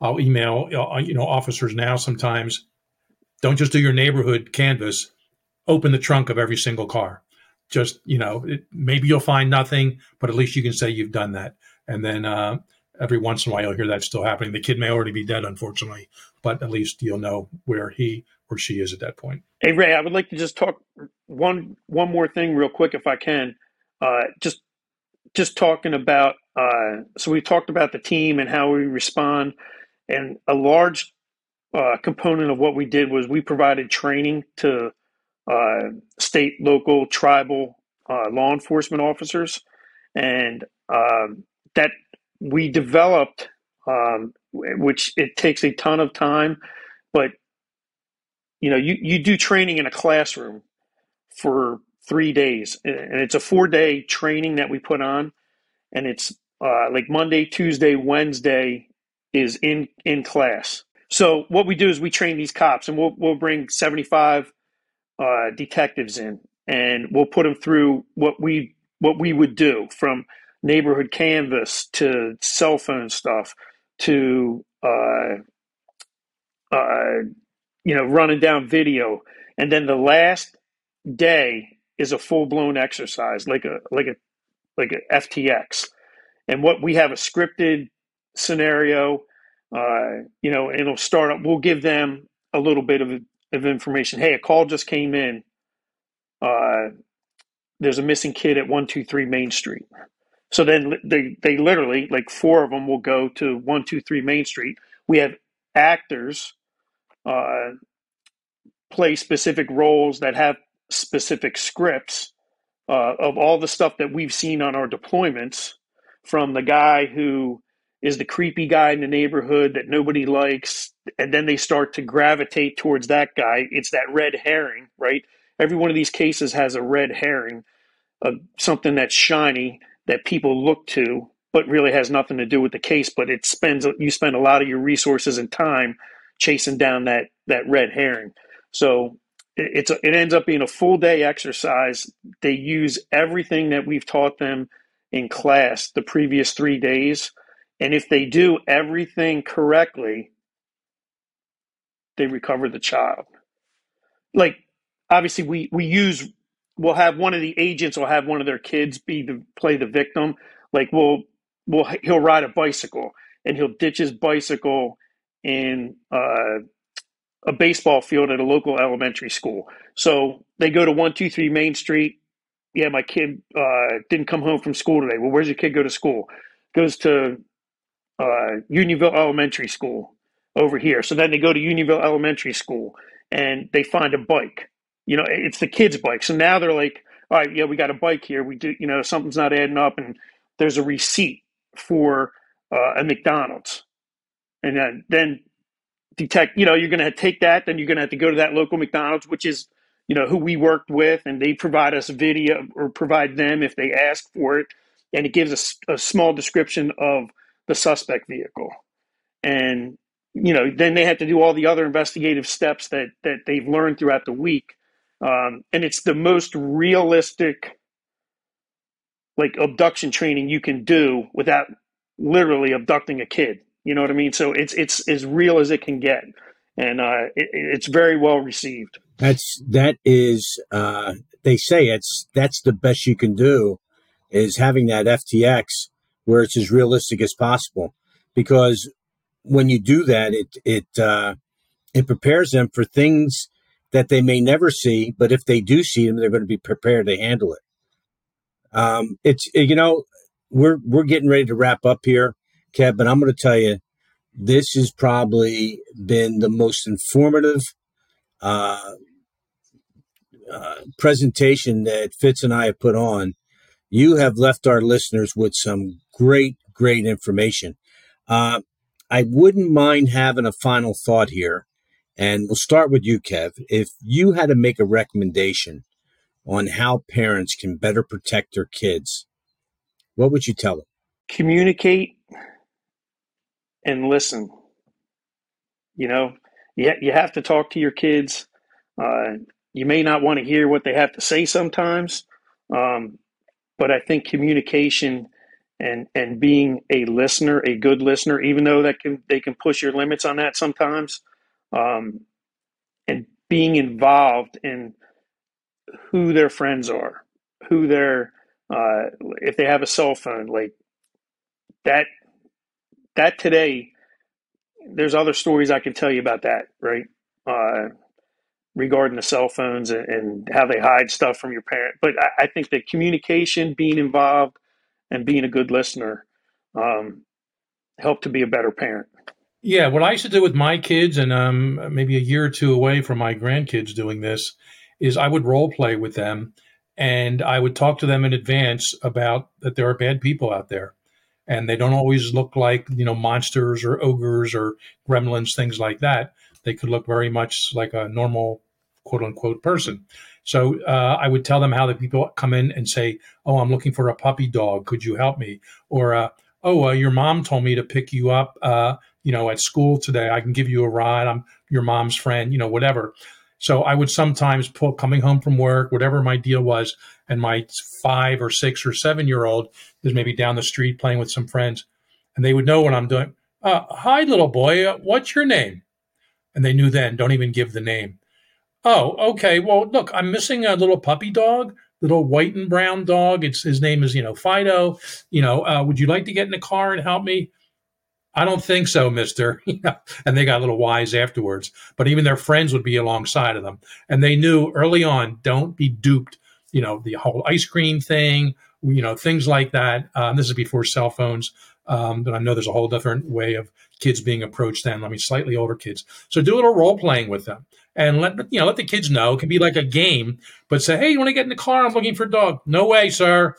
I'll email uh, you know officers now sometimes. Don't just do your neighborhood canvas. Open the trunk of every single car just you know it, maybe you'll find nothing but at least you can say you've done that and then uh, every once in a while you'll hear that still happening. The kid may already be dead unfortunately but at least you'll know where he or she is at that point. Hey ray i would like to just talk one one more thing real quick if i can. Uh, just just talking about uh, so we talked about the team and how we respond and a large uh, component of what we did was we provided training to uh, state, local, tribal uh, law enforcement officers, and um, that we developed, um, which it takes a ton of time, but you know, you, you do training in a classroom for three days, and it's a four day training that we put on, and it's uh, like Monday, Tuesday, Wednesday is in in class. So what we do is we train these cops, and we'll we'll bring seventy five uh, detectives in, and we'll put them through what we what we would do from neighborhood canvas to cell phone stuff to uh, uh, you know running down video, and then the last day is a full blown exercise like a like a like a FTX, and what we have a scripted scenario. Uh, you know, and it'll start up. We'll give them a little bit of of information. Hey, a call just came in. Uh, there's a missing kid at 123 Main Street. So then they they literally like four of them will go to one two three Main Street. We have actors uh, play specific roles that have specific scripts uh, of all the stuff that we've seen on our deployments from the guy who is the creepy guy in the neighborhood that nobody likes and then they start to gravitate towards that guy it's that red herring right every one of these cases has a red herring uh, something that's shiny that people look to but really has nothing to do with the case but it spends you spend a lot of your resources and time chasing down that that red herring. So it's a, it ends up being a full day exercise. They use everything that we've taught them in class the previous 3 days and if they do everything correctly they recover the child. Like obviously we we use we'll have one of the agents will have one of their kids be the play the victim. Like we'll we'll he'll ride a bicycle and he'll ditch his bicycle in uh, a baseball field at a local elementary school. So they go to 123 main street. Yeah my kid uh, didn't come home from school today. Well where's your kid go to school? Goes to uh, unionville elementary school over here. So then they go to unionville elementary school and they find a bike you know, it's the kids' bike. So now they're like, all right, yeah, we got a bike here. We do, you know, something's not adding up, and there's a receipt for uh, a McDonald's, and then then detect, you know, you're going to take that, then you're going to have to go to that local McDonald's, which is, you know, who we worked with, and they provide us video or provide them if they ask for it, and it gives us a, a small description of the suspect vehicle, and you know, then they have to do all the other investigative steps that that they've learned throughout the week um, and it's the most realistic like abduction training you can do without literally abducting a kid. You know what i mean? So it's it's as real as it can get. And uh, it, it's very well received. That's that is uh, they say it's that's the best you can do is having that ftx where it's as realistic as possible. Because when you do that it it uh, it prepares them for things that they may never see, but if they do see them, they're going to be prepared to handle it. Um, it's you know we're we're getting ready to wrap up here, Kev, but I'm going to tell you this has probably been the most informative uh, uh, presentation that Fitz and I have put on. You have left our listeners with some great, great information. Uh, I wouldn't mind having a final thought here and we'll start with you, Kev. If you had to make a recommendation on how parents can better protect their kids, what would you tell them? Communicate and listen. You know, you, you have to talk to your kids. Uh, you may not want to hear what they have to say sometimes, um, but I think communication and and being a listener, a good listener, even though that can they can push your limits on that sometimes um, and being involved in who their friends are, who their uh, if they have a cell phone, like that. That today, there's other stories I can tell you about that, right? Uh, regarding the cell phones and, and, how they hide stuff from your parent. But I, I, think that communication, being involved, and being a good listener um, help to be a better parent. Yeah, what I used to do with my kids, and um, maybe a year or two away from my grandkids doing this, is I would role play with them, and I would talk to them in advance about that there are bad people out there, and they don't always look like you know monsters or ogres or gremlins, things like that. They could look very much like a normal quote unquote person. So uh, I would tell them how the people come in and say, "Oh, I'm looking for a puppy dog. Could you help me?" Or uh, "Oh, uh, your mom told me to pick you up." You know, at school today. I can give you a ride. I'm your mom's friend, you know, whatever. So I would sometimes pull coming home from work, whatever my deal was, and my five or six or seven year old is maybe down the street playing with some friends, and they would know what I'm doing. Uh, hi, little boy. Uh, what's your name? And they knew then. Don't even give the name. Oh, okay. Well, look, I'm missing a little puppy dog, little white and brown dog. It's his name is you know Fido. You know, uh, would you like to get in the car and help me? I don't think so, mister. and they got a little wise afterwards. But even their friends would be alongside of them. And they knew early on, don't be duped, you know, the whole ice cream thing you know, things like that. Um, this is before cell phones. Um, but I know there's a whole different way of kids being approached then. I mean, slightly older kids. So do a little role playing with them and let you know let the kids know. It can be like a game, but say, hey, you want to get in the car? I'm looking for a dog. No way, sir.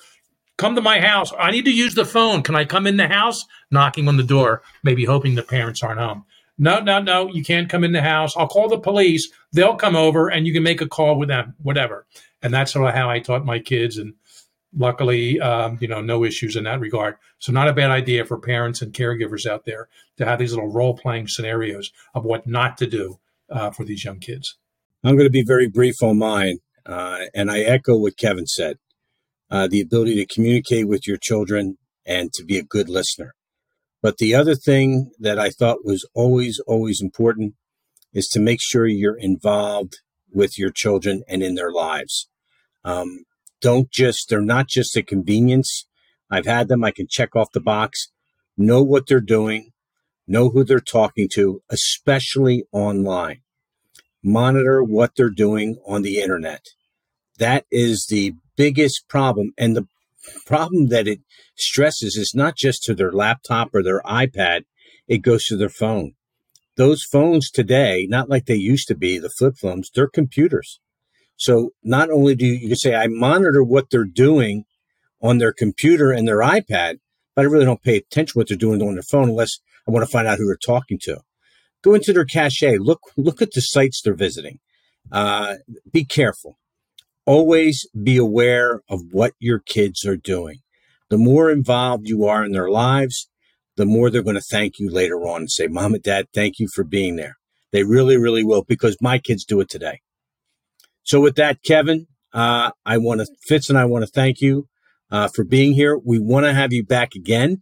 Come to my house. I need to use the phone. Can I come in the house? Knocking on the door, maybe hoping the parents aren't home. No, no, no, you can't come in the house. I'll call the police. They'll come over and you can make a call with them, whatever. And that's sort of how I taught my kids. And luckily, um, you know, no issues in that regard. So, not a bad idea for parents and caregivers out there to have these little role playing scenarios of what not to do uh, for these young kids. I'm going to be very brief on mine. Uh, and I echo what Kevin said uh, the ability to communicate with your children and to be a good listener. But the other thing that I thought was always, always important is to make sure you're involved with your children and in their lives. Um, don't just, they're not just a convenience. I've had them, I can check off the box, know what they're doing, know who they're talking to, especially online. Monitor what they're doing on the internet. That is the biggest problem. And the problem that it stresses is not just to their laptop or their iPad, it goes to their phone. Those phones today, not like they used to be, the flip phones, they're computers. So not only do you, you say, I monitor what they're doing on their computer and their iPad, but I really don't pay attention what they're doing on their phone unless I want to find out who they're talking to. Go into their cache. Look, look at the sites they're visiting. Uh, be careful. Always be aware of what your kids are doing. The more involved you are in their lives, the more they're going to thank you later on and say, Mom and Dad, thank you for being there. They really, really will because my kids do it today. So, with that, Kevin, uh, I want to, Fitz and I want to thank you uh, for being here. We want to have you back again.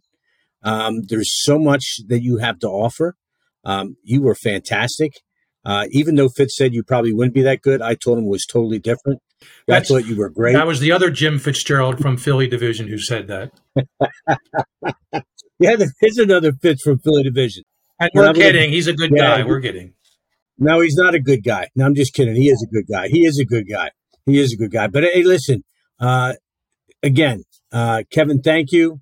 Um, there's so much that you have to offer. Um, you were fantastic. Uh, even though Fitz said you probably wouldn't be that good, I told him it was totally different. That's, I thought you were great. That was the other Jim Fitzgerald from Philly Division who said that. yeah, there's another Fitz from Philly Division. And we're kidding. He's a good yeah, guy. We're kidding. No, he's not a good guy. No, I'm just kidding. He is a good guy. He is a good guy. He is a good guy. But hey, listen, uh, again, uh, Kevin, thank you.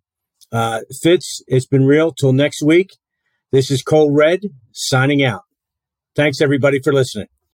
Uh, Fitz, it's been real. Till next week. This is Cold Red signing out. Thanks everybody for listening.